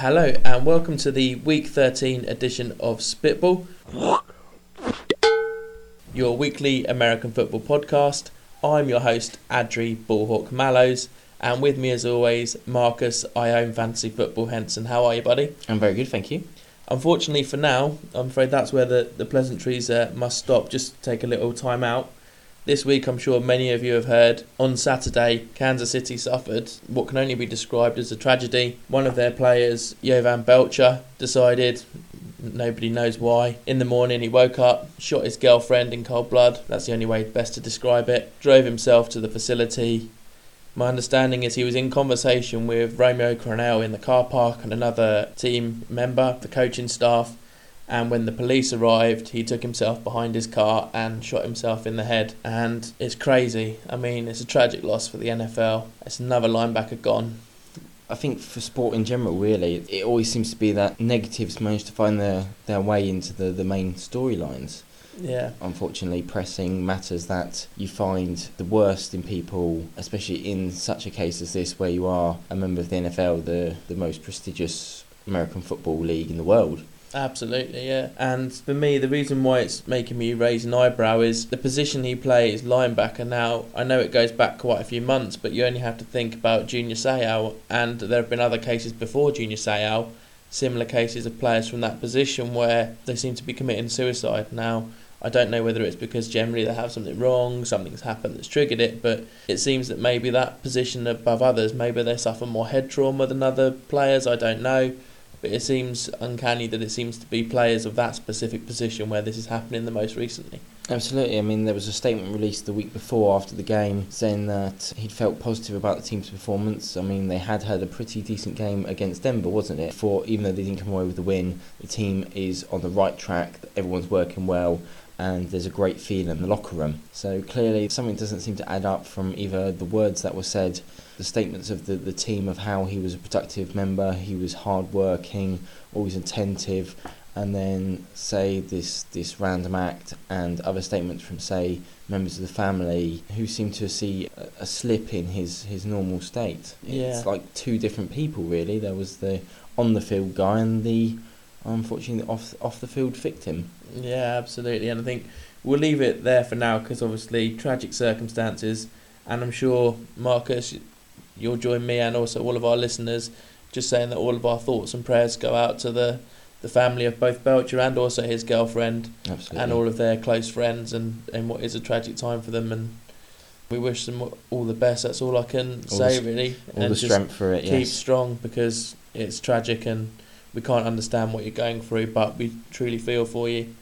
Hello, and welcome to the Week 13 edition of Spitball, your weekly American football podcast. I'm your host, Adri Bullhawk Mallows, and with me, as always, Marcus. I own Fantasy Football Henson. How are you, buddy? I'm very good, thank you. Unfortunately, for now, I'm afraid that's where the, the pleasantries uh, must stop. Just take a little time out. This week, I'm sure many of you have heard, on Saturday, Kansas City suffered what can only be described as a tragedy. One of their players, Jovan Belcher, decided, nobody knows why, in the morning he woke up, shot his girlfriend in cold blood. That's the only way best to describe it. Drove himself to the facility. My understanding is he was in conversation with Romeo Crennel in the car park and another team member, the coaching staff and when the police arrived, he took himself behind his car and shot himself in the head. And it's crazy. I mean, it's a tragic loss for the NFL. It's another linebacker gone. I think for sport in general, really, it always seems to be that negatives manage to find their, their way into the, the main storylines. Yeah. Unfortunately, pressing matters that you find the worst in people, especially in such a case as this, where you are a member of the NFL, the, the most prestigious American football league in the world. Absolutely, yeah. And for me, the reason why it's making me raise an eyebrow is the position he plays, linebacker. Now, I know it goes back quite a few months, but you only have to think about Junior Seau, and there have been other cases before Junior Seau, similar cases of players from that position where they seem to be committing suicide. Now, I don't know whether it's because generally they have something wrong, something's happened that's triggered it, but it seems that maybe that position above others, maybe they suffer more head trauma than other players, I don't know but it seems uncanny that it seems to be players of that specific position where this is happening the most recently. Absolutely. I mean, there was a statement released the week before after the game saying that he'd felt positive about the team's performance. I mean, they had had a pretty decent game against Denver, wasn't it? For even though they didn't come away with the win, the team is on the right track. Everyone's working well, and there's a great feel in the locker room. So clearly, something doesn't seem to add up from either the words that were said, the statements of the, the team of how he was a productive member, he was hardworking, always attentive, and then say this this random act and other statements from say members of the family who seem to see a, a slip in his his normal state. Yeah. It's like two different people really. There was the on the field guy and the unfortunately off off the field victim. Yeah, absolutely. And I think we'll leave it there for now because obviously tragic circumstances, and I'm sure Marcus, you'll join me and also all of our listeners, just saying that all of our thoughts and prayers go out to the the family of both Belcher and also his girlfriend Absolutely. and all of their close friends and, and what is a tragic time for them and we wish them all the best that's all I can All say the- really all and the just strength for it. keep Yes. strong because it's tragic and we can't understand what you're going through, but we truly feel for you.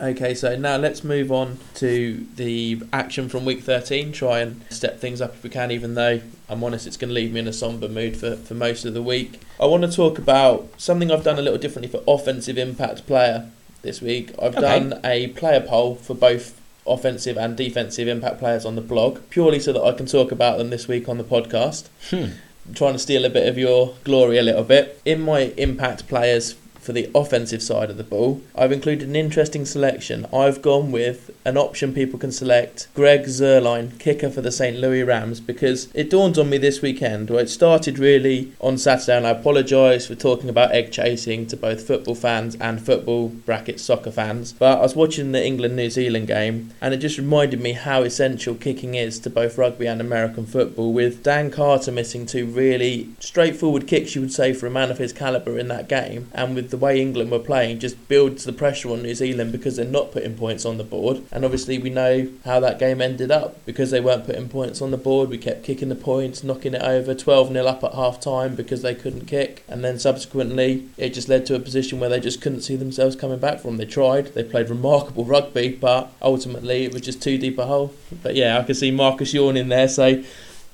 Okay, so now let's move on to the action from week 13. Try and step things up if we can, even though I'm honest, it's going to leave me in a somber mood for, for most of the week. I want to talk about something I've done a little differently for offensive impact player this week. I've Okay. done a player poll for both offensive and defensive impact players on the blog, purely so that I can talk about them this week on the podcast Hmm. trying to steal a bit of your glory a little bit. In my impact players for the offensive side of the ball, I've included an interesting selection. I've gone with an option people can select Greg Zuerlein, kicker for the St. Louis Rams, because it dawned on me this weekend, or it started really on Saturday, and I apologise for talking about egg chasing to both football fans and football bracket soccer fans. But I was watching the England New Zealand game, and it just reminded me how essential kicking is to both rugby and American football, with Dan Carter missing two really straightforward kicks, you would say, for a man of his calibre in that game, and with the way England were playing, just builds the pressure on New Zealand because they're not putting points on the board. And obviously, we know how that game ended up because they weren't putting points on the board. We kept kicking the points, knocking it over 12 0 up at half time because they couldn't kick. And then subsequently, it just led to a position where they just couldn't see themselves coming back from. They tried, they played remarkable rugby, but ultimately, it was just too deep a hole. But yeah, I can see Marcus yawning there, so.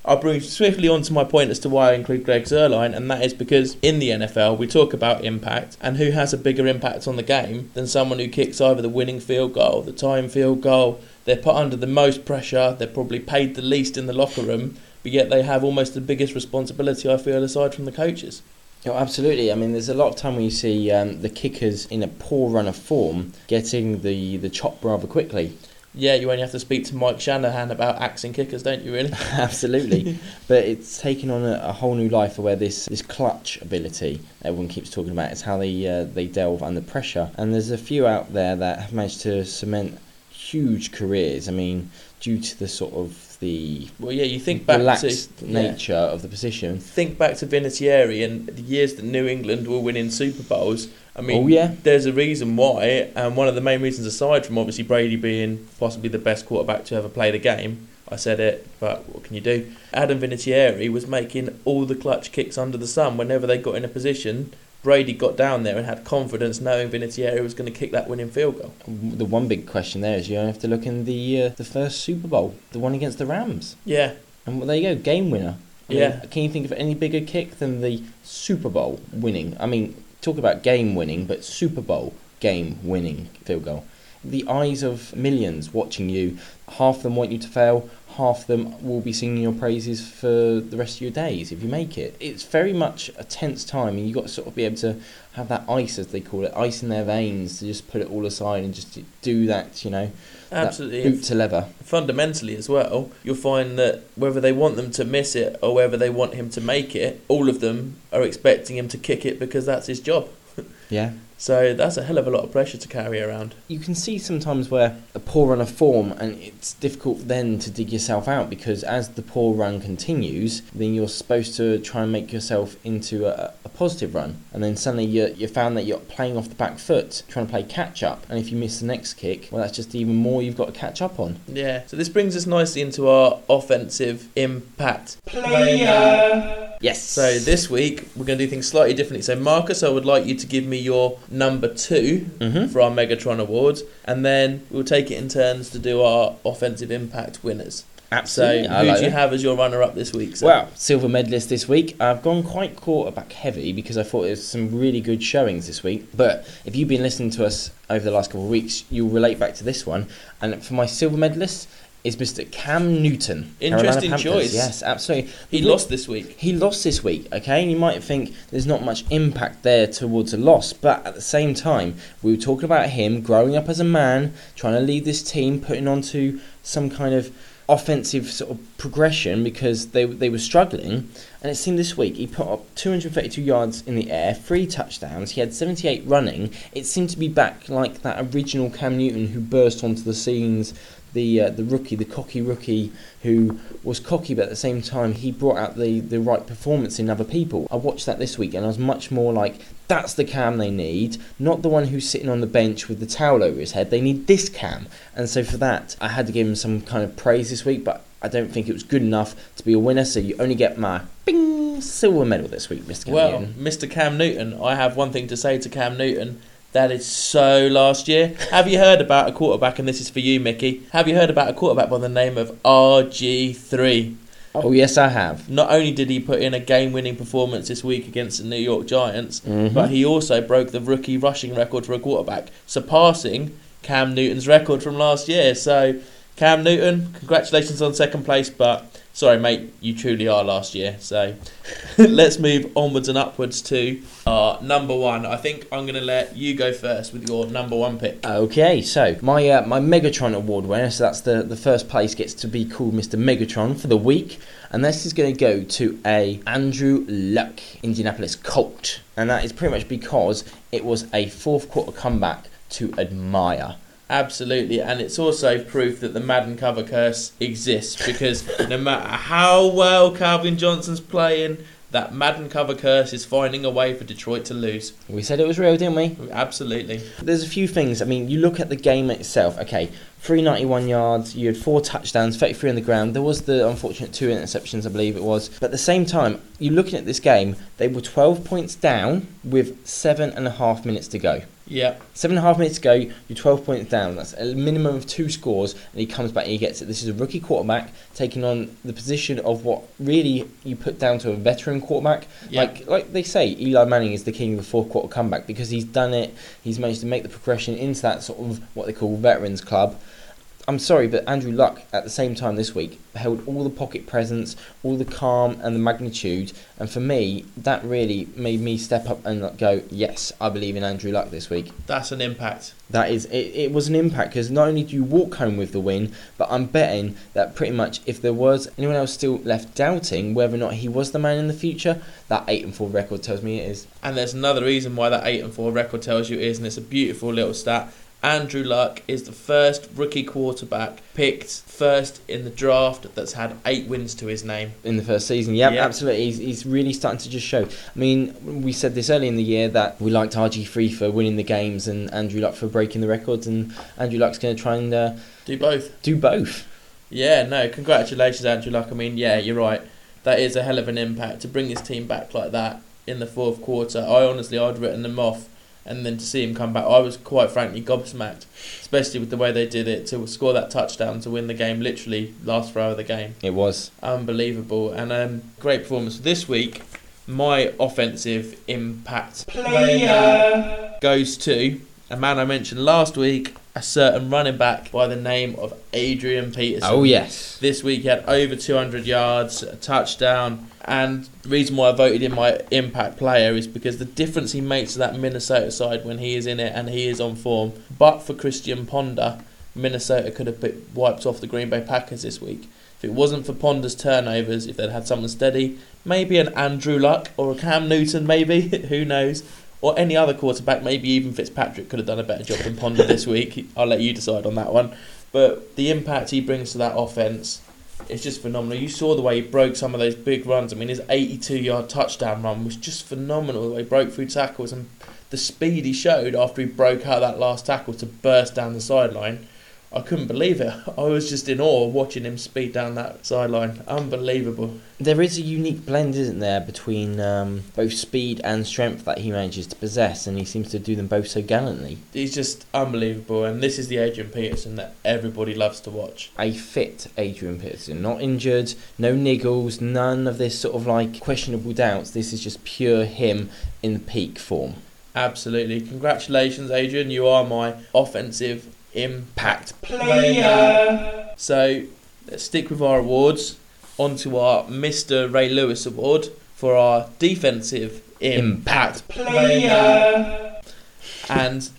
I'll bring swiftly on to my point as to why I include Greg Zuerlein, and that is because in the NFL we talk about impact and who has a bigger impact on the game than someone who kicks either the winning field goal, the time field goal. They're put under the most pressure, they're probably paid the least in the locker room, but yet they have almost the biggest responsibility, I feel, aside from the coaches. Oh, absolutely. I mean, there's a lot of time when you see um, the kickers in a poor run of form getting the, the chop rather quickly. Yeah, you only have to speak to Mike Shanahan about axing kickers, don't you? Really? Absolutely, but it's taken on a, a, whole new life where this this clutch ability everyone keeps talking about is how they uh, they delve under pressure, and there's a few out there that have managed to cement huge careers. I mean, due to the sort of the well, yeah, you think back relaxed to nature yeah. of the position. Think back to Vinatieri and the years that New England were winning Super Bowls. I mean, oh, yeah. there's a reason why, and one of the main reasons, aside from obviously Brady being possibly the best quarterback to ever play the game, I said it, but what can you do? Adam Vinatieri was making all the clutch kicks under the sun whenever they got in a position Brady got down there and had confidence knowing Vinatieri was going to kick that winning field goal. The one big question there is you have to look in the uh, the first Super Bowl, the one against the Rams. Yeah. And well, there you go, game winner. I yeah. Mean, can you think of any bigger kick than the Super Bowl winning? I mean, talk about game winning, but Super Bowl game winning field goal. The eyes of millions watching you, half of them want you to fail, half of them will be singing your praises for the rest of your days if you make it. It's very much a tense time, and you've got to sort of be able to have that ice, as they call it, ice in their veins to just put it all aside and just do that, you know. Absolutely. boot to leather. Fundamentally, as well, you'll find that whether they want them to miss it or whether they want him to make it, all of them are expecting him to kick it because that's his job. yeah. So that's a hell of a lot of pressure to carry around. You can see sometimes where a poor run of form, and it's difficult then to dig yourself out because as the poor run continues, then you're supposed to try and make yourself into a, a positive run, and then suddenly you you found that you're playing off the back foot, trying to play catch up, and if you miss the next kick, well, that's just even more you've got to catch up on. Yeah. So this brings us nicely into our offensive impact player. Yes. So this week we're going to do things slightly differently. So Marcus, I would like you to give me your number 2 mm-hmm. for our Megatron Awards, and then we'll take it in turns to do our offensive impact winners. Absolutely. So, who like do you have as your runner-up this week? So? Well, silver medalist this week. I've gone quite quarterback heavy because I thought there was some really good showings this week. But if you've been listening to us over the last couple of weeks, you'll relate back to this one. And for my silver medalist, is Mr. Cam Newton. Interesting choice. Yes, absolutely. He lost this week. He lost this week, okay? And you might think there's not much impact there towards a loss, but at the same time, we were talking about him growing up as a man, trying to lead this team, putting onto some kind of offensive sort of progression because they they were struggling. And it seemed this week he put up 232 yards in the air, three touchdowns. He had 78 running. It seemed to be back like that original Cam Newton who burst onto the scenes the uh, the rookie, the cocky rookie, who was cocky, but at the same time he brought out the, the right performance in other people. I watched that this week, and I was much more like, that's the Cam they need, not the one who's sitting on the bench with the towel over his head. They need this Cam, and so for that, I had to give him some kind of praise this week, but I don't think it was good enough to be a winner. So you only get my bing silver medal this week, Mr. Cam well, Newton. Mr. Cam Newton, I have one thing to say to Cam Newton that is so last year. Have you heard about a quarterback, and this is for you, Mickey? Have you heard about a quarterback by the name of RG3? Oh, yes, I have. Not only did he put in a game winning performance this week against the New York Giants, mm-hmm. but he also broke the rookie rushing record for a quarterback, surpassing Cam Newton's record from last year. So, Cam Newton, congratulations on second place, but sorry, mate, you truly are last year. So let's move onwards and upwards to our number one. I think I'm going to let you go first with your number one pick. Okay, so my uh, my Megatron award winner, so that's the, the first place, gets to be called Mr. Megatron for the week. And this is going to go to a Andrew Luck, Indianapolis Colt. And that is pretty much because it was a fourth quarter comeback to admire. Absolutely, and it's also proof that the Madden cover curse exists because no matter how well Calvin Johnson's playing, that Madden cover curse is finding a way for Detroit to lose. We said it was real, didn't we? Absolutely. There's a few things. I mean, you look at the game itself. Okay, 391 yards. You had four touchdowns, 33 on the ground. There was the unfortunate two interceptions, I believe it was. But at the same time, you're looking at this game. They were 12 points down with seven and a half minutes to go. Yeah. Seven and a half minutes to go, you're 12 points down. That's a minimum of two scores, and he comes back and he gets it. This is a rookie quarterback taking on the position of what really you put down to a veteran quarterback. Yeah. Like like they say, Eli Manning is the king of the fourth quarter comeback because he's done it. He's managed to make the progression into that sort of what they call veterans club. I'm sorry, but Andrew Luck at the same time this week held all the pocket presence, all the calm and the magnitude, and for me, that really made me step up and go, yes, I believe in Andrew Luck this week. That's an impact. That is, it, it was an impact because not only do you walk home with the win, but I'm betting that pretty much if there was anyone else still left doubting whether or not he was the man in the future, that 8 and 4 record tells me it is. And there's another reason why that 8 and 4 record tells you it is, and it's a beautiful little stat. Andrew Luck is the first rookie quarterback picked first in the draft that's had eight wins to his name. in the first season. Yep. absolutely. He's, he's really starting to just show. I mean, we said this early in the year that we liked RG3 for winning the games and Andrew Luck for breaking the records, and Andrew Luck's going to try and uh, Do both. do both. Yeah, no, congratulations, Andrew Luck. I mean, yeah, you're right. That is a hell of an impact to bring his team back like that in the fourth quarter. I honestly, I'd written them off, and then to see him come back, I was quite frankly gobsmacked, especially with the way they did it to score that touchdown to win the game, literally last throw of the game. It was. Unbelievable, and um, great performance this week. My offensive impact Player. goes to a man I mentioned last week, a certain running back by the name of Adrian Peterson. Oh, yes. This week he had over 200 yards, a touchdown, and the reason why I voted in my impact player is because the difference he makes to that Minnesota side when he is in it and he is on form. But for Christian Ponder, Minnesota could have wiped off the Green Bay Packers this week. If it wasn't for Ponder's turnovers, if they'd had someone steady, maybe an Andrew Luck or a Cam Newton, maybe, who knows, or any other quarterback, maybe even Fitzpatrick could have done a better job than Ponder this week. I'll let you decide on that one. But the impact he brings to that offense is just phenomenal. You saw the way he broke some of those big runs. I mean, his 82 yard touchdown run was just phenomenal. The way he broke through tackles and the speed he showed after he broke out that last tackle to burst down the sideline. I couldn't believe it. I was just in awe watching him speed down that sideline. Unbelievable. There is a unique blend, isn't there, between um, both speed and strength that he manages to possess, and he seems to do them both so gallantly. He's just unbelievable, and this is the Adrian Peterson that everybody loves to watch. A fit Adrian Peterson, not injured, no niggles, none of this sort of like questionable doubts. This is just pure him in peak form. Absolutely. Congratulations, Adrian. You are my offensive impact Player. So let's stick with our awards. On to our Mr. Ray Lewis Award for our defensive impact Player. and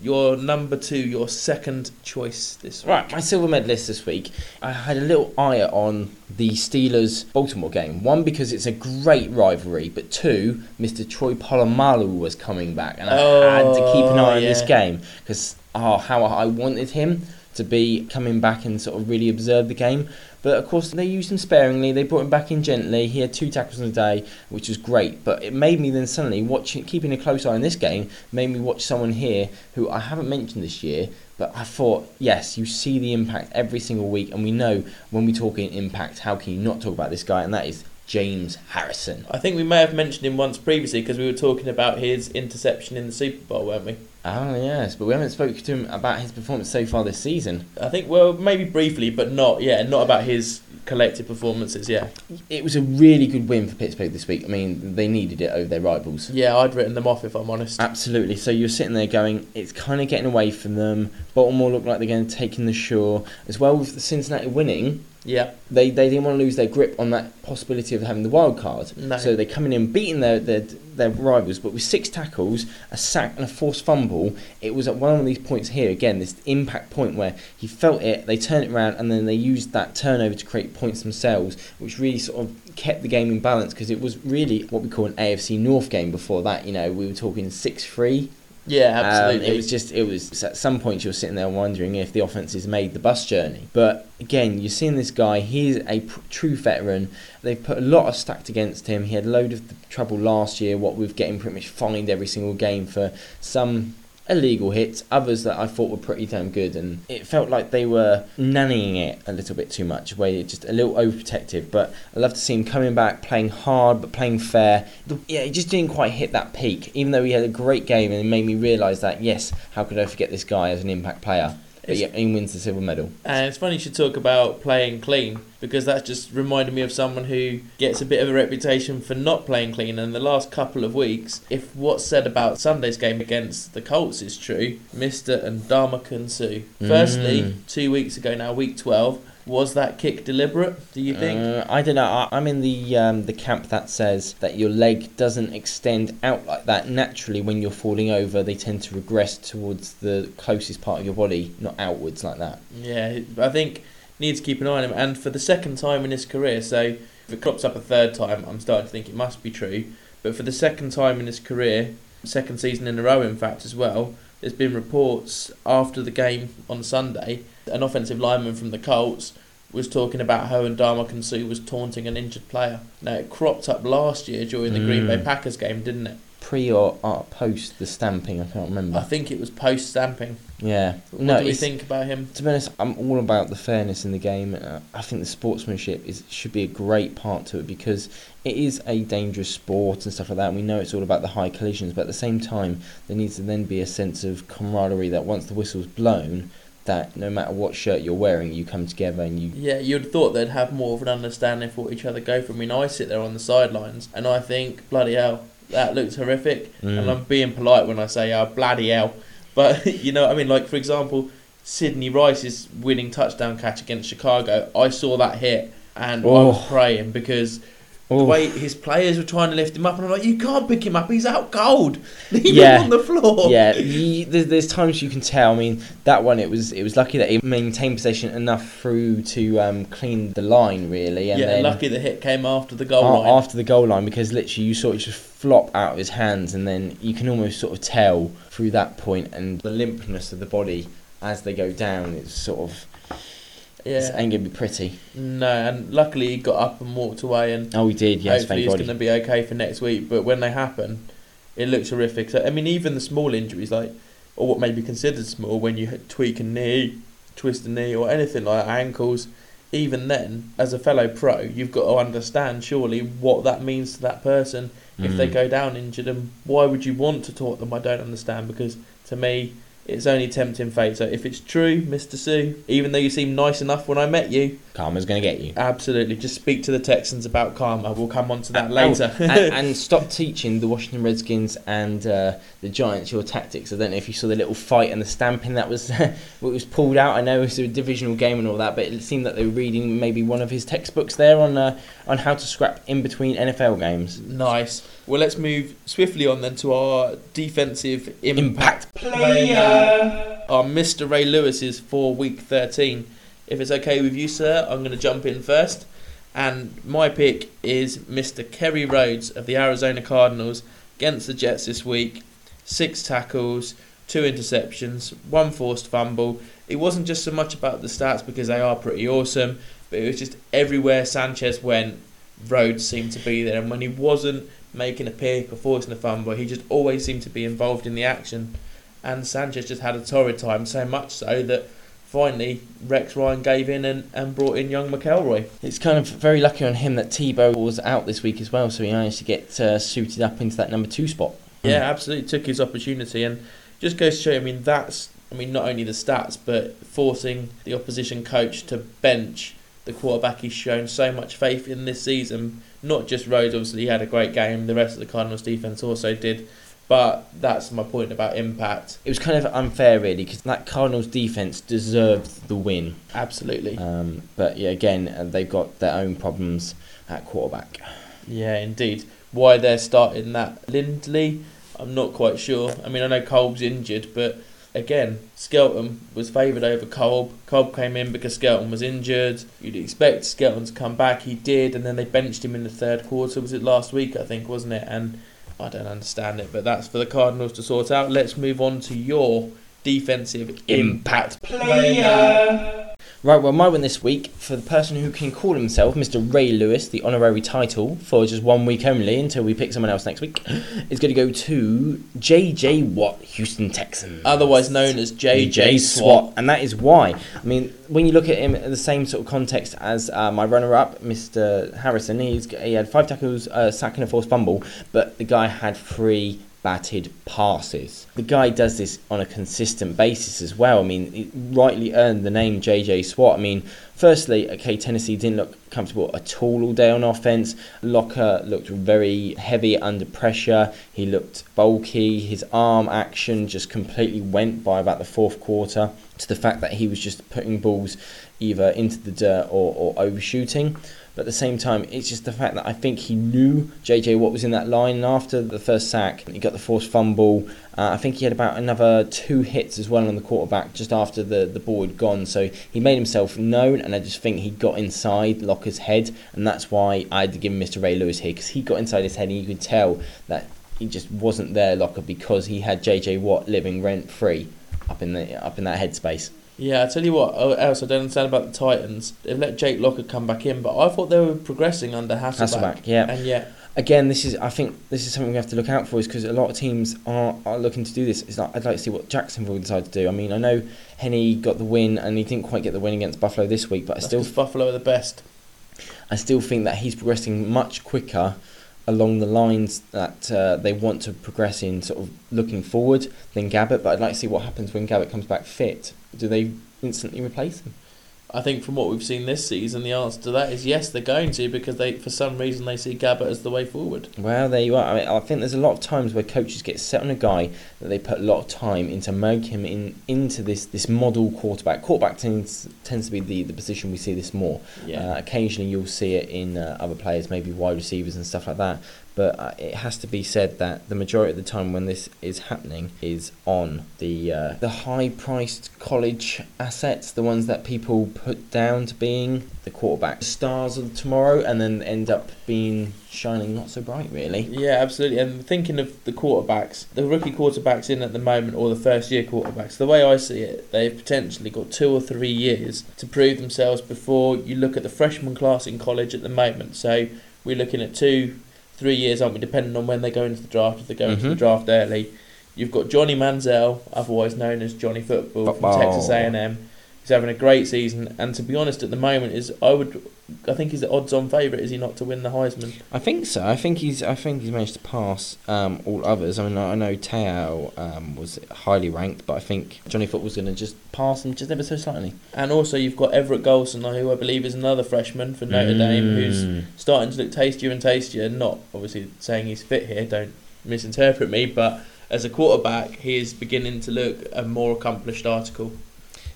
your number two, your second choice this week. Right, my silver medalist this week. I had a little eye on the Steelers Baltimore game. One because it's a great rivalry, but two, Mr. Troy Polamalu was coming back, and I had to keep an eye on this Oh, game because oh, how I wanted him to be coming back and sort of really observe the game. But of course, they used him sparingly. They brought him back in gently. He had two tackles in a day, which was great. But it made me then suddenly watching, keeping a close eye on this game, made me watch someone here who I haven't mentioned this year. But I thought, yes, you see the impact every single week, and we know when we talk in impact, how can you not talk about this guy? And that is James Harrison. I think we may have mentioned him once previously because we were talking about his interception in the Super Bowl, weren't we? Oh yes, but we haven't spoken to him about his performance so far this season. I think, well, maybe briefly, but not, yeah, not about his collective performances, yeah. It was a really good win for Pittsburgh this week. I mean, they needed it over their rivals. Yeah, I'd written them off if I'm honest. Absolutely. So you're sitting there going, it's kind of getting away from them. Baltimore look like they're going to take in the shore. As well with the Cincinnati winning, Yeah, they, they didn't want to lose their grip on that possibility of having the wild card. No. So they're coming in, beating their, their their rivals, but with six tackles, a sack, and a forced fumble, it was at one of these points here again, this impact point where he felt it, they turned it around, and then they used that turnover to create points themselves, which really sort of kept the game in balance because it was really what we call an AFC North game before that. You know, we were talking six three. Yeah, Um, absolutely. it was just, it was at some point you're sitting there wondering if the offense has made the bus journey. But again, you're seeing this guy, he's a pr- true veteran. They've put a lot of stacked against him. He had a load of trouble last year, what with getting pretty much fined every single game for some illegal hits, others that I thought were pretty damn good. And it felt like they were nannying it a little bit too much, where you're just a little overprotective. But I love to see him coming back, playing hard, but playing fair. The, yeah, he just didn't quite hit that peak, even though he had a great game and it made me realise that, yes, how could I forget this guy as an impact player? But yeah, he wins the silver medal. And it's funny you should talk about playing clean because that's just reminded me of someone who gets a bit of a reputation for not playing clean. And the last couple of weeks, if what's said about Sunday's game against the Colts is true, Mr. Ndamukong Suh. Firstly, Mm. two weeks ago now, week 12, was that kick deliberate, do you think? Uh, I don't know. I, I'm in the um, the camp that says that your leg doesn't extend out like that naturally when you're falling over. They tend to regress towards the closest part of your body, not outwards like that. Yeah, I think needs to keep an eye on him. And for the second time in his career, so if it crops up a third time, I'm starting to think it must be true. But for the second time in his career, second season in a row, in fact, as well, there's been reports after the game on Sunday. An offensive lineman from the Colts was talking about how Ndamukong Suh was taunting an injured player. Now it cropped up last year during the Green Bay Mm. Packers game, didn't it? Pre or uh, post the stamping, I can't remember. I think it was post stamping. yeah. What no, do we think about him? To be honest, I'm all about the fairness in the game. Uh, I think the sportsmanship is should be a great part to it because it is a dangerous sport and stuff like that. And we know it's all about the high collisions, but at the same time, there needs to then be a sense of camaraderie that once the whistle's blown, that no matter what shirt you're wearing, you come together and you. Yeah, you'd have thought they'd have more of an understanding for what each other go for. I mean, I sit there on the sidelines and I think, bloody hell, that looks horrific. And Mm. I'm being polite when I say, oh, bloody hell. But, you know, what I mean, like, for example, Sidney Rice's winning touchdown catch against Chicago, I saw that hit and I was Oh. praying because the Oh, way his players were trying to lift him up, and I'm like, you can't pick him up, he's out cold. Leave Yeah. him on the floor. yeah, you, there's, there's times you can tell. I mean, that one it was it was lucky that he maintained possession enough through to um, clean the line really, and yeah, then lucky the hit came after the goal a- line. after the goal line because literally you saw it just flop out of his hands, and then you can almost sort of tell through that point and the limpness of the body as they go down. It's sort of yeah. it ain't gonna be pretty. No, and luckily he got up and walked away, and Oh, he did. Yes, hopefully thank he's God. going to be okay for next week. But when they happen, it looks horrific. So I mean, even the small injuries, like or what may be considered small, when you tweak a knee, twist a knee, or anything like that, ankles. Even then, as a fellow pro, you've got to understand surely what that means to that person if they Mm. go down injured, and why would you want to taunt them? I don't understand because to me, it's only tempting fate. So if it's true, Mister Suh, even though you seem nice enough when I met you, Karma's gonna get you. Absolutely. Just speak to the Texans about karma. We'll come on to that Oh, later. and, and stop teaching the Washington Redskins and uh, the Giants your tactics. I don't know if you saw the little fight and the stamping that was what was pulled out. I know it was a divisional game and all that, but it seemed that they were reading maybe one of his textbooks there on uh, on how to scrap in between NFL games. nice. Well, let's move swiftly on then to our defensive impact, Impact. player. Our Mr. Ray Lewis is for week 13. If it's okay with you, sir, I'm going to jump in first. And my pick is Mr. Kerry Rhodes of the Arizona Cardinals against the Jets this week. Six tackles, two interceptions, one forced fumble. It wasn't just so much about the stats because they are pretty awesome, but it was just everywhere Sanchez went, Rhodes seemed to be there. And when he wasn't making a pick or forcing a fumble, he just always seemed to be involved in the action. And Sanchez just had a torrid time, so much so that finally Rex Ryan gave in and, and brought in young McElroy. It's kind of very lucky on him that Tebow was out this week as well, so he managed to get uh, suited up into that number two spot. Yeah, absolutely took his opportunity and just goes to show. I mean, that's I mean not only the stats, but forcing the opposition coach to bench the quarterback he's shown so much faith in this season. Not just Rhodes, obviously he had a great game. The rest of the Cardinals defense also did, but that's my point about impact. It was kind of unfair, really, because that Cardinals defense deserved the win. Absolutely. Um, but yeah, again, uh, they've got their own problems at quarterback. Yeah, indeed. Why they're starting that Lindley, I'm not quite sure. I mean, I know Kolb's injured, but again, Skelton was favoured over Kolb. Kolb came in because Skelton was injured. You'd expect Skelton to come back. He did, and then they benched him in the third quarter. Was it last week? I think, wasn't it? And I don't understand it, but that's for the Cardinals to sort out. Let's move on to your defensive impact player. Right, well, my win this week for the person who can call himself Mr. Ray Lewis, the honorary title for just one week only until we pick someone else next week, is going to go to JJ Watt, Houston Texans. Otherwise known as JJ JJ Swat. Swat, and that is why. I mean, when you look at him in the same sort of context as uh, my runner-up, Mr. Harrison, he's he had five tackles, uh, sack, and a forced fumble, but the guy had three batted passes. The guy does this on a consistent basis as well. I mean, he rightly earned the name JJ Swat. I mean, firstly, okay, Tennessee didn't look comfortable at all all day on offense. Locker looked very heavy under pressure. He looked bulky. His arm action just completely went by about the fourth quarter to the fact that he was just putting balls either into the dirt or, or overshooting. But at the same time, it's just the fact that I think he knew JJ Watt was in that line. And after the first sack, he got the forced fumble. Uh, I think he had about another two hits as well on the quarterback just after the, the ball had gone. So he made himself known, and I just think he got inside Locker's head. And that's why I had to give Mr. Ray Lewis here, because he got inside his head, and you could tell that he just wasn't there, Locker, because he had JJ Watt living rent free up in the up in that headspace. Yeah, I tell you what oh, else I don't understand about the Titans. They've let Jake Locker come back in, but I thought they were progressing under Hasselbeck. Hasselbeck, yeah. And yet, Again, this is I think this is something we have to look out for, is because a lot of teams are, are looking to do this. It's like, I'd like to see what Jacksonville decide to do. I mean, I know Henne got the win, and he didn't quite get the win against Buffalo this week, but I that's still 'cause Buffalo are the best. I still think that he's progressing much quicker along the lines that uh, they want to progress in, sort of looking forward than Gabbert. But I'd like to see what happens when Gabbert comes back fit. Do they instantly replace him? I think from what we've seen this season, the answer to that is yes, they're going to because they, for some reason, they see Gabbert as the way forward. Well, there you are. I, mean, I think there's a lot of times where coaches get set on a guy that they put a lot of time into making him in into this, this model quarterback. Quarterback tends tends to be the, the position we see this more. Yeah. Uh, occasionally, you'll see it in uh, other players, maybe wide receivers and stuff like that. But uh, it has to be said that the majority of the time when this is happening is on the uh, the high-priced college assets, the ones that people put down to being the quarterback stars of tomorrow, and then end up being shining not so bright, really. Yeah, absolutely. And thinking of the quarterbacks, the rookie quarterbacks in at the moment, or the first year quarterbacks, the way I see it, they've potentially got two or three years to prove themselves before you look at the freshman class in college at the moment. So we're looking at two, three years, aren't we, depending on when they go into the draft, if they go into the Mhm. draft early. You've got Johnny Manziel, otherwise known as Johnny Football, Football. from Texas A&M. He's having a great season, and to be honest, at the moment, is I would, I think he's the odds-on favourite, is he not, to win the Heisman? I think so. I think he's. I think he's managed to pass um, all others. I mean, I know Te'o um, was highly ranked, but I think Johnny Football's going to just pass him just ever so slightly. And also, you've got Everett Golson, who I believe is another freshman for Notre Dame, who's Mm. starting to look tastier and tastier. Not obviously saying he's fit here, don't misinterpret me, but as a quarterback, he is beginning to look a more accomplished article.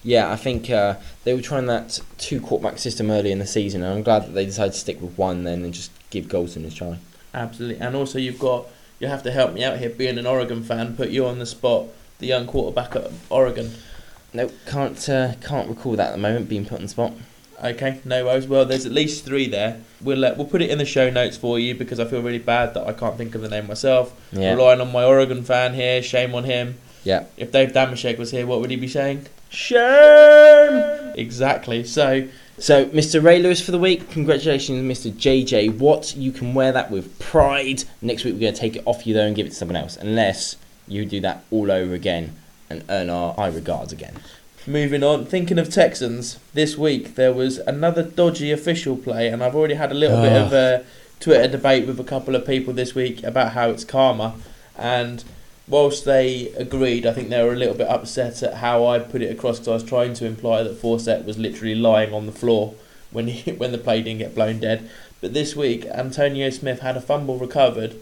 Yeah, I think uh, they were trying that two quarterback system early in the season, and I'm glad that they decided to stick with one then and just give Golson his try. Absolutely. And also, you've got, you have to help me out here, being an Oregon fan, put you on the spot, the young quarterback at Oregon. Nope, can't uh, can't recall that at the moment being put on the spot. Okay, no worries. Well, there's at least three there. We'll uh, we'll put it in the show notes for you because I feel really bad that I can't think of the name myself. Yeah, Relying on my Oregon fan here, shame on him. yeah. If Dave Damashek was here, what would he be saying? Shame! Exactly. So, So, Mr. Ray Lewis for the week. Congratulations, Mr. JJ Watt. You can wear that with pride. Next week, we're going to take it off you, though, and give it to someone else. Unless you do that all over again and earn our high regards again. moving on, thinking of Texans, this week there was another dodgy official play, and I've already had a little bit of a uh, Twitter debate with a couple of people this week about how it's karma. And whilst they agreed, I think they were a little bit upset at how I put it across because I was trying to imply that Forsett was literally lying on the floor when he, when the play didn't get blown dead. But this week, Antonio Smith had a fumble recovered,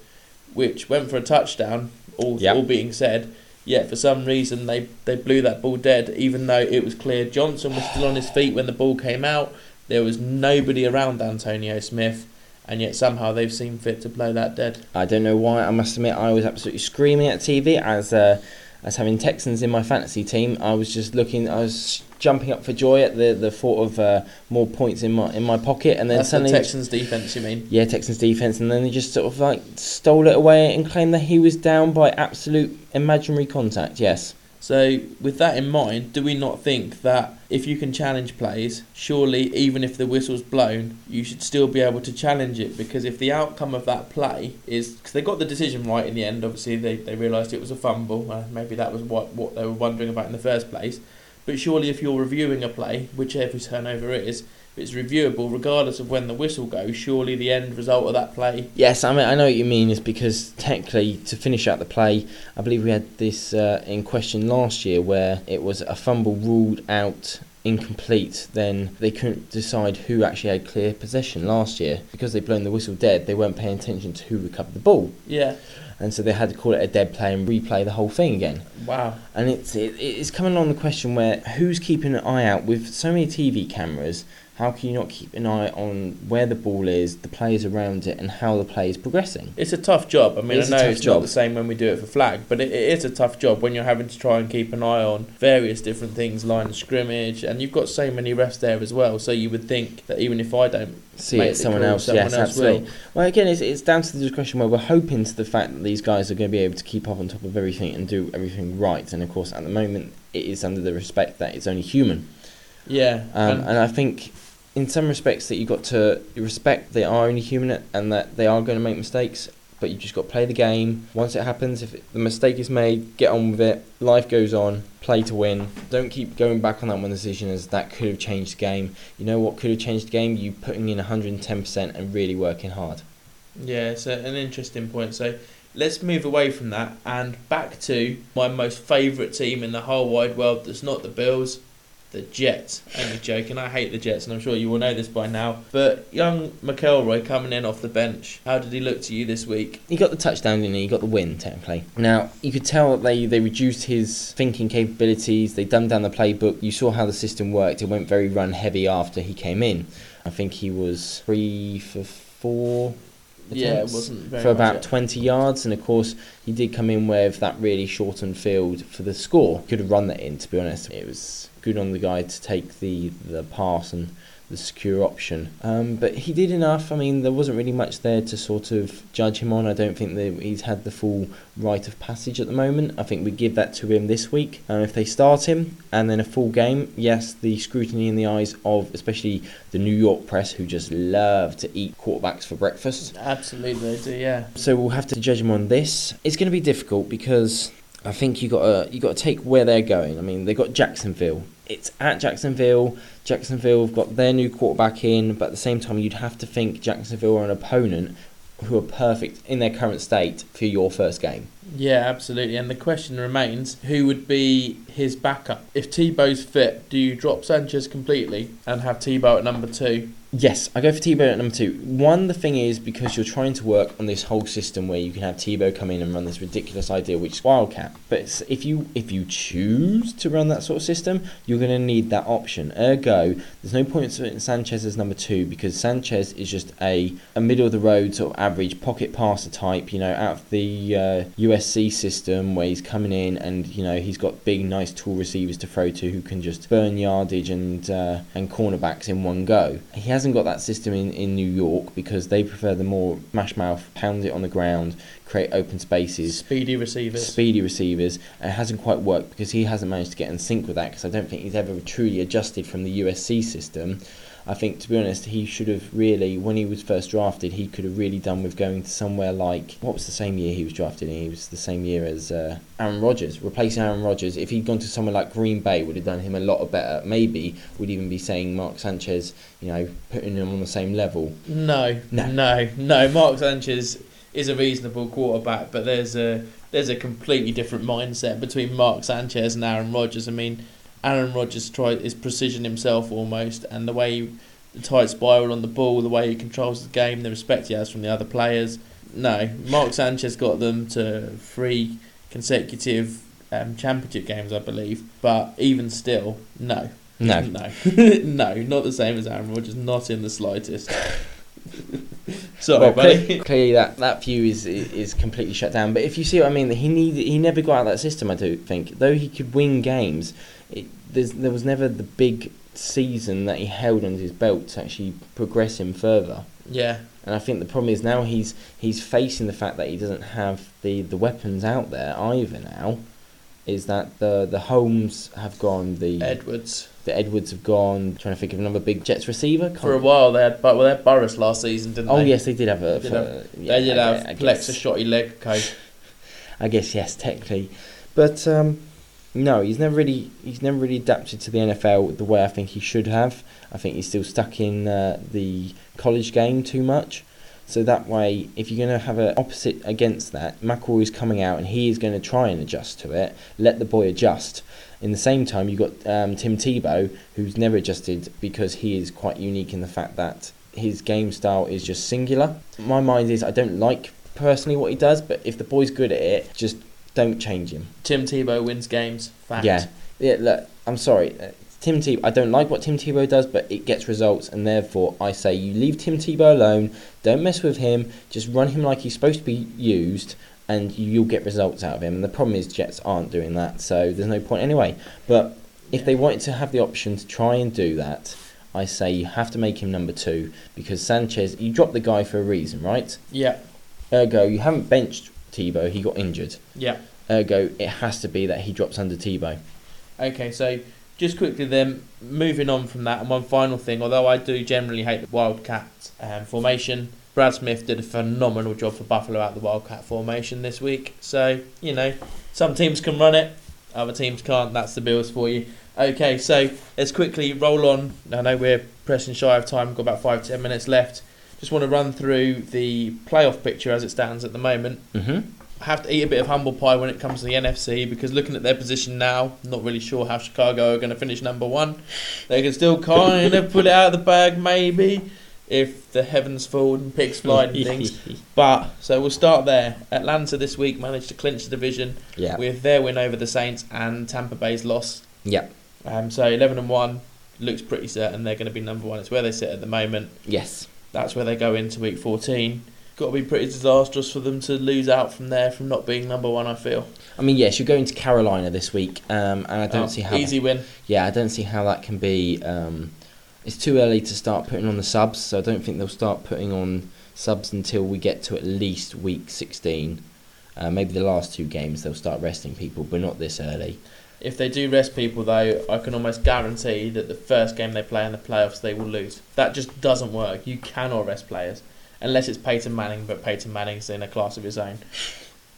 which went for a touchdown. All, Yep. all being said, yet for some reason they, they blew that ball dead, even though it was clear Johnson was still on his feet when the ball came out. There was nobody around Antonio Smith, and yet somehow they've seen fit to play that dead. I don't know why. I must admit, I was absolutely screaming at TV as uh, as having Texans in my fantasy team. I was just looking. I was jumping up for joy at the the thought of uh, more points in my in my pocket, and then That's the suddenly. Texans defense, you mean? yeah, Texans defense, and then they just sort of like stole it away and claimed that he was down by absolute imaginary contact. Yes. So, with that in mind, do we not think that if you can challenge plays, surely even if the whistle's blown, you should still be able to challenge it? Because if the outcome of that play is because they got the decision right in the end, obviously they, they realised it was a fumble. Uh, maybe that was what, what they were wondering about in the first place. But surely, if you're reviewing a play, whichever turnover is, it's reviewable regardless of when the whistle goes. Surely the end result of that play. Yes, I mean I know what you mean. Is because technically to finish out the play, I believe we had this uh, in question last year where it was a fumble ruled out incomplete, then they couldn't decide who actually had clear possession last year because they'd blown the whistle dead. They weren't paying attention to who recovered the ball, Yeah. And so they had to call it a dead play and replay the whole thing again. Wow. And it's it, it's coming along the question where who's keeping an eye out with so many TV cameras. How can you not keep an eye on where the ball is, the players around it, and how the play is progressing? It's a tough job. I mean, It's I know it's job. not the same when we do it for flag, but it, it is a tough job when you're having to try and keep an eye on various different things, line of scrimmage, and you've got so many refs there as well. So you would think that even if I don't See it, someone else, someone yes, else absolutely. will. Well, again, it's, it's down to the discretion where we're hoping to the fact that these guys are going to be able to keep up on top of everything and do everything right. And of course, at the moment, it is under the respect that it's only human. Yeah, Um, and- and I think, in some respects, that you've got to respect they are only human and that they are going to make mistakes. But you've just got to play the game. Once it happens, if the mistake is made, get on with it. Life goes on. Play to win. Don't keep going back on that one decision as that could have changed the game. You know what could have changed the game? You putting in 110% and really working hard. Yeah, it's an interesting point. So let's move away from that and back to my most favourite team in the whole wide world that's not the Bills, the Jets. Only joking, I hate the Jets, and I'm sure you all know this by now. But young McElroy coming in off the bench, how did he look to you this week? He got the touchdown, didn't he? He got the win, technically. Now, you could tell that they, they reduced his thinking capabilities, they dumbed down the playbook. You saw how the system worked. It went very run heavy after he came in. I think he was three for four. Yeah, it wasn't very for about it. 20 yards, and of course, he did come in with that really shortened field for the score. Could have run that in, to be honest. It was good on the guy to take the, the pass and the secure option. Um, but he did enough. I mean, there wasn't really much there to sort of judge him on. I don't think that he's had the full rite of passage at the moment. I think we give that to him this week. And if they start him and then a full game, yes, the scrutiny in the eyes of especially the New York press, who just love to eat quarterbacks for breakfast. Absolutely, they do, yeah. So we'll have to judge him on this. It's going to be difficult because I think you got you got to take where they're going. I mean, they got Jacksonville. It's at Jacksonville. Jacksonville have got their new quarterback in, but at the same time, you'd have to think Jacksonville are an opponent who are perfect in their current state for your first game. Yeah, absolutely. And the question remains who would be his backup? If Tebow's fit, do you drop Sanchez completely and have Tebow at number two? Yes, I go for Tebow at number two. One, the thing is because you're trying to work on this whole system where you can have Tebow come in and run this ridiculous idea, which is Wildcat. But if you if you choose to run that sort of system, you're going to need that option. Ergo, there's no point in Sanchez as number two because Sanchez is just a, a middle of the road sort of average pocket passer type. You know, out of the uh, USC system where he's coming in and you know he's got big, nice, tall receivers to throw to who can just burn yardage and uh, and cornerbacks in one go. He hasn't got that system in, in New York because they prefer the more mash mouth, pound it on the ground, create open spaces, Speedy receivers. speedy receivers. And it hasn't quite worked because he hasn't managed to get in sync with that because I don't think he's ever truly adjusted from the USC system. I think, to be honest, he should have really, when he was first drafted, he could have really done with going to somewhere like what was the same year he was drafted in? He was the same year as uh, Aaron Rodgers, replacing Aaron Rodgers. If he'd gone to somewhere like Green Bay, would have done him a lot of better. Maybe would even be saying Mark Sanchez, you know, putting him on the same level. No, No. no, no, Mark Sanchez is a reasonable quarterback, but there's a there's a completely different mindset between Mark Sanchez and Aaron Rodgers. I mean, Aaron Rodgers try is precision himself almost, and the way he, the tight spiral on the ball, the way he controls the game, the respect he has from the other players. No, Mark Sanchez got them to three consecutive um, championship games, I believe. But even still, no, No. no, no, not the same as Aaron Rodgers, not in the slightest. Sorry, well, buddy. cle- clearly that, that view is is completely shut down. But if you see what I mean, he needed he never got out of that system. I do think, though he could win games, it, there's, there was never the big season that he held under his belt to actually progress him further. Yeah, And I think the problem is now he's he's facing the fact that he doesn't have the, the weapons out there either. Now, is that the the Holmes have gone, the Edwards. the Edwards have gone. trying to think of another big Jets receiver. For a while, they had, but well, they had Burress last season, didn't Oh they? Oh yes, they did have a. Did for- have- yeah, they did I have I Plax guess. a shotty leg coach. I guess yes, technically, but um, No, he's never really he's never really adapted to the NFL the way I think he should have. I think he's still stuck in uh, the college game too much. So that way, if you're going to have an opposite against that, McElroy is coming out and he is going to try and adjust to it. Let the boy adjust. In the same time, you've got um, Tim Tebow, who's never adjusted because he is quite unique in the fact that his game style is just singular. My mind is I don't like personally what he does, but if the boy's good at it, just don't change him. Tim Tebow wins games. Fact. Yeah, yeah. Look, I'm sorry, uh, Tim Tebow. I don't like what Tim Tebow does, but it gets results, and therefore I say you leave Tim Tebow alone. Don't mess with him. Just run him like he's supposed to be used, and you'll get results out of him. And the problem is Jets aren't doing that, so there's no point anyway. But if they wanted to have the option to try and do that, I say you have to make him number two because Sanchez. You dropped the guy for a reason, right? Yeah. Ergo, you haven't benched Tebow. He got injured. Yeah. Ergo, it has to be that he drops under Tebow. Okay, so just quickly then, moving on from that, and one final thing, although I do generally hate the Wildcat um, formation, Brad Smith did a phenomenal job for Buffalo out the Wildcat formation this week. So, you know, some teams can run it, other teams can't. That's the Bills for you. Okay, so let's quickly roll on. I know we're pressing shy of time, we've got about five, ten minutes left. Just want to run through the playoff picture as it stands at the moment. Mm-hmm. have to eat a bit of humble pie when it comes to the NFC because looking at their position now, not really sure how Chicago are going to finish number one. They can still kind of pull it out of the bag, maybe, if the heavens fall and pigs fly and things. But so we'll start there. Atlanta this week managed to clinch the division yeah. with their win over the Saints and Tampa Bay's loss. Yeah. Um, so eleven and one looks pretty certain they're going to be number one. It's where they sit at the moment. Yes. That's where they go into week fourteen. Got to be pretty disastrous for them to lose out from there from not being number one. I feel. I mean, yes, you're going to Carolina this week, um, and I don't Oh, see how. easy win. yeah, I don't see how that can be. Um, it's too early to start putting on the subs, so I don't think they'll start putting on subs until we get to at least week 16. Uh, maybe the last two games they'll start resting people, but not this early. If they do rest people, though, I can almost guarantee that the first game they play in the playoffs, they will lose. That just doesn't work. You cannot rest players unless it's Peyton Manning, but Peyton Manning's in a class of his own.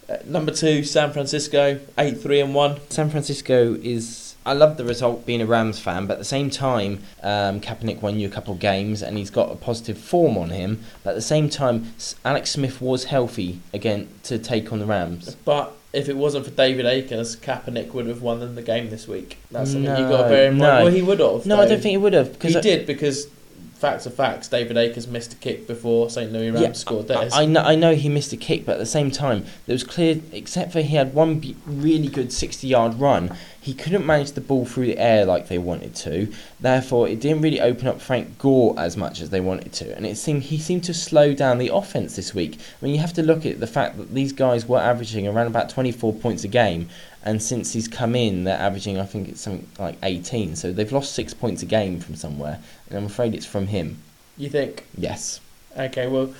Uh, number two, San Francisco, eight three and one. San Francisco is. I love the result being a Rams fan, but at the same time, um, Kaepernick won you a couple of games and he's got a positive form on him. But at the same time, Alex Smith was healthy again to take on the Rams. But if it wasn't for David Akers, Kaepernick would have won the game this week. That's something No, you've got to bear in mind. no. Well, he would have. No, though. I don't think he would have Because he because did because facts are facts. David Akers missed a kick before St. Louis Rams Yeah, scored I, theirs. I know, I know he missed a kick, but at the same time, there was clear, except for he had one really good 60 yard run, he couldn't manage the ball through the air like they wanted to. Therefore, it didn't really open up Frank Gore as much as they wanted to. And it seemed he seemed to slow down the offense this week. I mean, you have to look at the fact that these guys were averaging around about 24 points a game. And since he's come in, they're averaging, I think it's something like 18. So they've lost six points a game from somewhere. And I'm afraid it's from him. you think? Yes. Okay, well,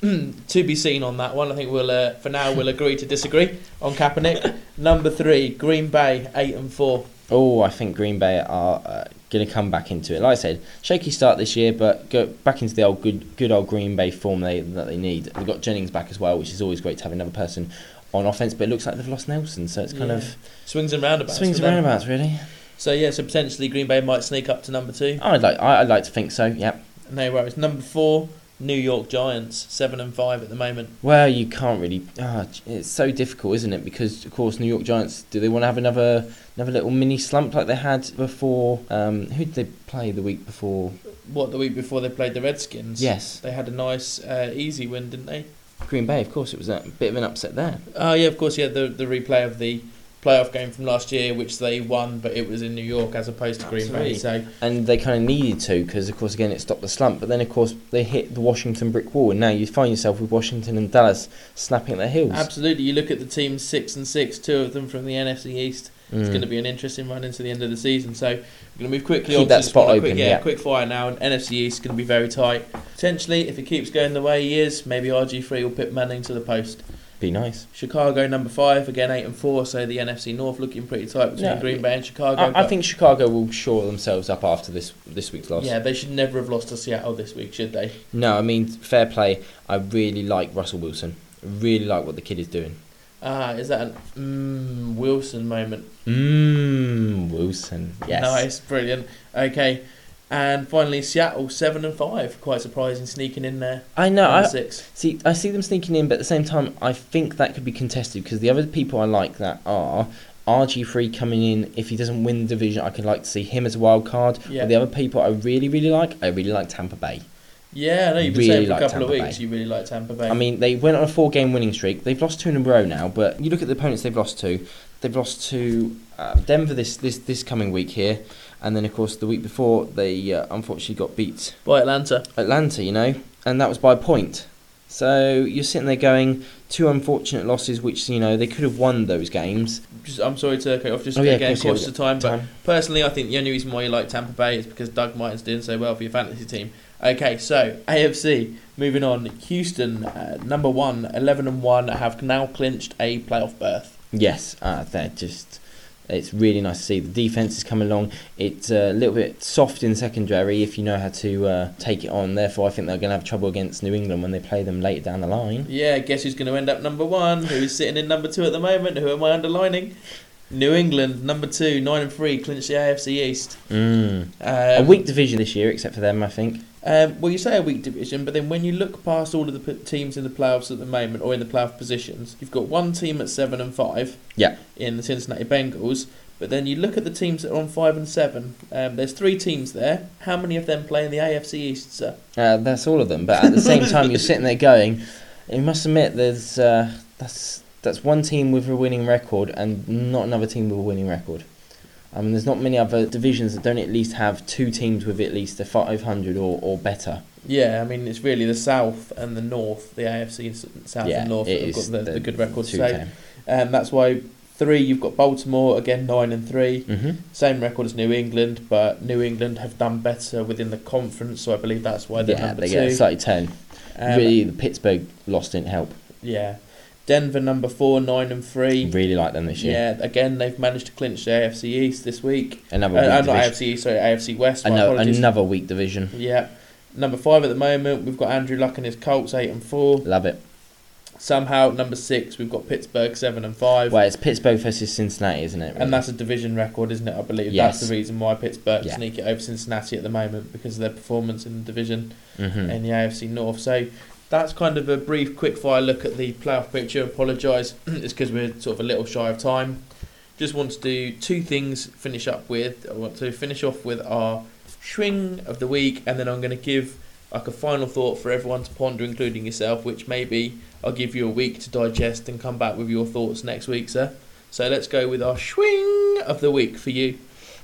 to be seen on that one. I think we'll, uh, for now, we'll agree to disagree on Kaepernick. Number three, Green Bay, eight and four. Oh, I think Green Bay are uh, going to come back into it. Like I said, shaky start this year, but go back into the old good, good old Green Bay form they that they need. They've got Jennings back as well, which is always great to have another person on offense. But it looks like they've lost Nelson, so it's kind Yeah. of Swings and roundabouts. swings and roundabouts, really. So yeah, so potentially Green Bay might sneak up to number two. I'd like, I, I'd like to think so. Yep. No worries. Number four, New York Giants, seven and five at the moment. Well, you can't really. ah, it's so difficult, isn't it? Because of course, New York Giants. Do they want to have another another little mini slump like they had before? Um, who did they play the week before? What the week before they played the Redskins? Yes, They had a nice uh, easy win, didn't they? Green Bay. Of course, it was a bit of an upset there. Oh yeah, of course. Yeah, the the replay of the playoff game from last year, which they won, but it was in New York as opposed to Green Bay. So and they kind of needed to because, of course, again it stopped the slump. But then, of course, they hit the Washington brick wall, and now you find yourself with Washington and Dallas snapping at their heels. absolutely, you look at the teams six and six, two of them from the NFC East. It's Mm. going to be an interesting run into the end of the season. So we're going to move quickly Keep on that spot a quick, open, yeah, yeah. quick fire now. And NFC East is going to be very tight. Potentially, if it keeps going the way he is, maybe RG three will put Manning to the post. Be nice. Chicago number five again, eight and four. So the NFC North looking pretty tight between Yeah. Green Bay and Chicago. I, I think Chicago will shore themselves up after this this week's loss. yeah, they should never have lost to Seattle this week, should they? No, I mean fair play. I really like Russell Wilson. I really like what the kid is doing. Ah, is that an mm, Wilson moment? Mmm, Wilson. Yes. Nice, brilliant. Okay, and finally Seattle seven and five. Quite surprising, sneaking in there. I know. I six. see. I see them sneaking in, but at the same time, I think that could be contested because the other people I like that are RG3 coming in. If he doesn't win the division, I could like to see him as a wild card. Yeah. But the other people I really, really like, I really like Tampa Bay. Yeah, I know you've been Really saying for a couple of weeks Bay. you really like Tampa Bay. I mean, they went on a four-game winning streak. They've lost two in a row now, but you look at the opponents they've lost to. They've lost to uh, Denver this, this this coming week here, and then of course the week before they uh, unfortunately got beat by Atlanta. Atlanta, you know, and that was by a point. So you're sitting there going two unfortunate losses, which you know they could have won those games. Just, I'm sorry to cut off. Just Oh, yeah, again, course, of time, but Time. personally, I think the only reason why you like Tampa Bay is because Doug Martin's doing so well for your fantasy team. Okay, so AFC. Moving on, Houston, uh, number one, 11 and one, have now clinched a playoff berth. Yes, uh, they're just. It's really nice to see the defense is coming along. It's a little bit soft in secondary if you know how to uh, take it on. Therefore, I think they're going to have trouble against New England when they play them later down the line. Yeah, guess who's going to end up number one? Who's sitting in number two at the moment? Who am I underlining? New England, number two, nine and three, clinched the AFC East. Mm. Um, a weak division this year, except for them, I think. Um, well, you say a weak division, but then when you look past all of the p- teams in the playoffs at the moment, or in the playoff positions, you've got one team at seven and five. Yeah. In the Cincinnati Bengals, but then you look at the teams that are on five and seven. Um, there's three teams there. How many of them play in the AFC East, sir? Uh, that's all of them. But at the same time, you're sitting there going, you must admit, there's uh, that's that's one team with a winning record and not another team with a winning record. I mean, there's not many other divisions that don't at least have two teams with at least a 500 or, or better. Yeah, I mean it's really the South and the North, the AFC South yeah, and North that have got the, the, good records. two So um, that's why three you've got Baltimore again nine and three. Mhm. Same record as New England, but New England have done better within the conference, so I believe that's why they're Yeah, number they two. get slightly 10. Um, really, the Pittsburgh loss didn't help. Yeah. Denver number four, nine and three. Really like them this year. Yeah, again they've managed to clinch the AFC East this week. Another Uh, weak uh, not. AFC East, sorry, AFC West. Apologies. another weak division. Yeah. Number five at the moment, we've got Andrew Luck and his Colts, eight and four. Love it. Somehow, number six, we've got Pittsburgh, seven and five. Well, it's Pittsburgh versus Cincinnati, isn't it? And that's a division record, isn't it? I believe Yes. that's the reason why Pittsburgh Yeah. sneak it over Cincinnati at the moment because of their performance in the division. Mhm. in the AFC North. So that's kind of a brief, quick fire look at the playoff picture. Apologise, it's because we're sort of a little shy of time. Just want to do two things. Finish up with. I want to finish off with our swing of the week, and then I'm going to give like a final thought for everyone to ponder, including yourself. Which maybe I'll give you a week to digest and come back with your thoughts next week, sir. So let's go with our swing of the week for you.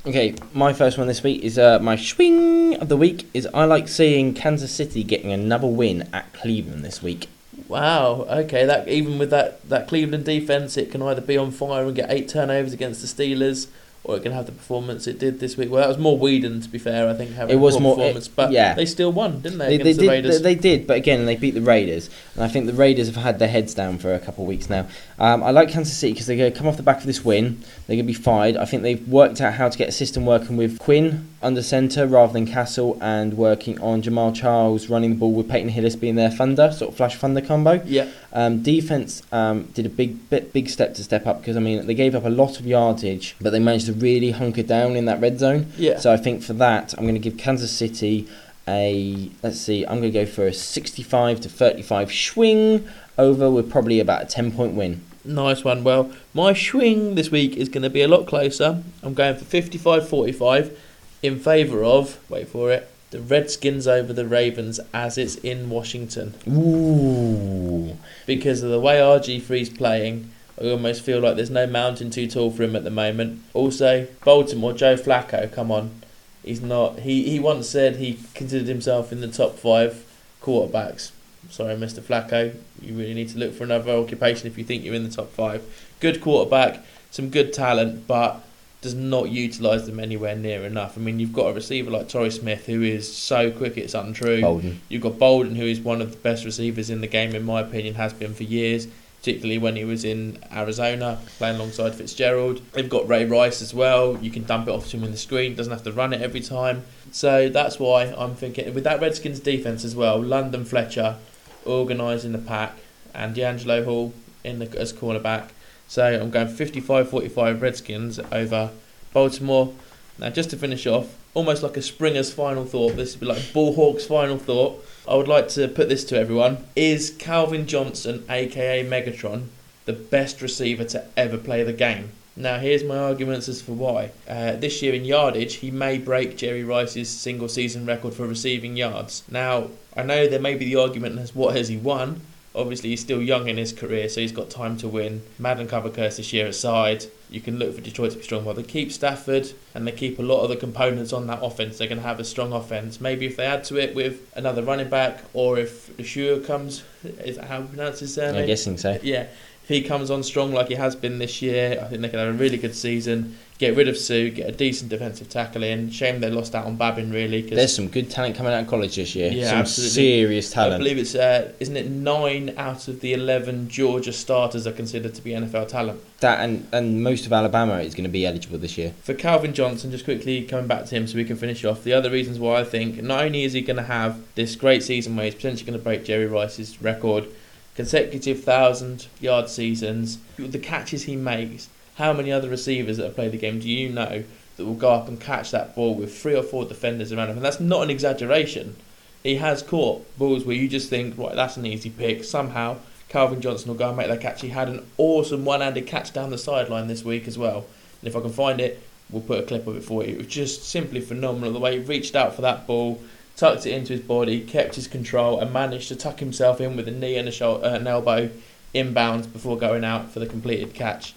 Okay, my first one this week is uh, my swing of the week is I like seeing Kansas City getting another win at Cleveland this week. Wow. Okay. That even with that that Cleveland defense, it can either be on fire and get eight turnovers against the Steelers, or it can have the performance it did this week. Well, that was more Weeden, to be fair. I think having It was more- performance, it- but yeah. they still won, didn't they, They, they the did, Raiders? they, they did, but again, they beat the Raiders, and I think the Raiders have had their heads down for a couple of weeks now. Um, I like Kansas City because they're going to come off the back of this win. They're going to be fired. I think they've worked out how to get a system working with Quinn under centre rather than Cassel, and working on Jamaal Charles running the ball with Peyton Hillis being their thunder, sort of flash thunder combo. yeah. Um, defense um, did a big, big big step to step up because I mean they gave up a lot of yardage, but they managed to really hunker down in that red zone. Yeah. So I think for that, I'm going to give Kansas City a let's see, I'm going to go for a 65 to 35 swing over with probably about a 10 point win. Nice one. Well, my swing this week is going to be a lot closer. I'm going for 55-45 in favour of, wait for it, the Redskins over the Ravens as it's in Washington. Ooh. because of the way RG3's playing, I almost feel like there's no mountain too tall for him at the moment. Also, Baltimore, Joe Flacco, come on. He's not. He, he once said he considered himself in the top five quarterbacks. Sorry, Mr. Flacco. You really need to look for another occupation if you think you're in the top five. Good quarterback, some good talent, but does not utilise them anywhere near enough. I mean, you've got a receiver like Torrey Smith who is so quick it's untrue. Boldin. You've got Boldin, who is one of the best receivers in the game, in my opinion, has been for years, particularly when he was in Arizona playing alongside Fitzgerald. They've got Ray Rice as well. You can dump it off to him in the screen, doesn't have to run it every time. So that's why I'm thinking, with that Redskins defense as well, London Fletcher organising the pack and DeAngelo Hall in the, as cornerback. So I'm going 55-45 Redskins over Baltimore. Now, just to finish off, almost like a Springer's final thought. This would be like Bullhawk's final thought. I would like to put this to everyone: Is Calvin Johnson, aka Megatron, the best receiver to ever play the game? Now, here's my arguments as for why. Uh, this year in yardage, he may break Jerry Rice's single season record for receiving yards. Now, I know there may be the argument as what has he won? Obviously, he's still young in his career, so he's got time to win. Madden cover curse this year aside, you can look for Detroit to be strong. Well, they keep Stafford and they keep a lot of the components on that offense. They're going to have a strong offense. Maybe if they add to it with another running back, or if Leshoure comes, is that how you pronounce his surname? I'm guessing so. Yeah, if he comes on strong like he has been this year, I think they can have a really good season. Get rid of Suh, get a decent defensive tackle in. Shame they lost out on Babin really. Cause There's some good talent coming out of college this year. Yeah, some absolutely. serious talent. I believe it's uh, isn't it nine out of the eleven Georgia starters are considered to be NFL talent. That and, and most of Alabama is going to be eligible this year. For Calvin Johnson, just quickly coming back to him so we can finish off. The other reasons why I think not only is he going to have this great season where he's potentially going to break Jerry Rice's record, consecutive thousand yard seasons, the catches he makes. How many other receivers that have played the game do you know that will go up and catch that ball with three or four defenders around him? And that's not an exaggeration. He has caught balls where you just think, right, that's an easy pick. Somehow, Calvin Johnson will go and make that catch. He had an awesome one-handed catch down the sideline this week as well. And if I can find it, we'll put a clip of it for you. It was just simply phenomenal the way he reached out for that ball, tucked it into his body, kept his control, and managed to tuck himself in with a knee and a shoulder, uh, an elbow inbounds before going out for the completed catch.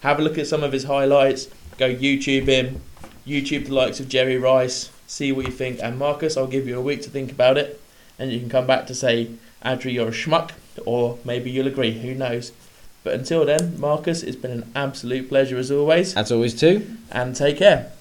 Have a look at some of his highlights. Go YouTube him, YouTube the likes of Jerry Rice, see what you think. And Marcus, I'll give you a week to think about it, and you can come back to say, Adri, you're a schmuck, or maybe you'll agree. Who knows? But until then, Marcus, it's been an absolute pleasure as always, As always, too. and take care.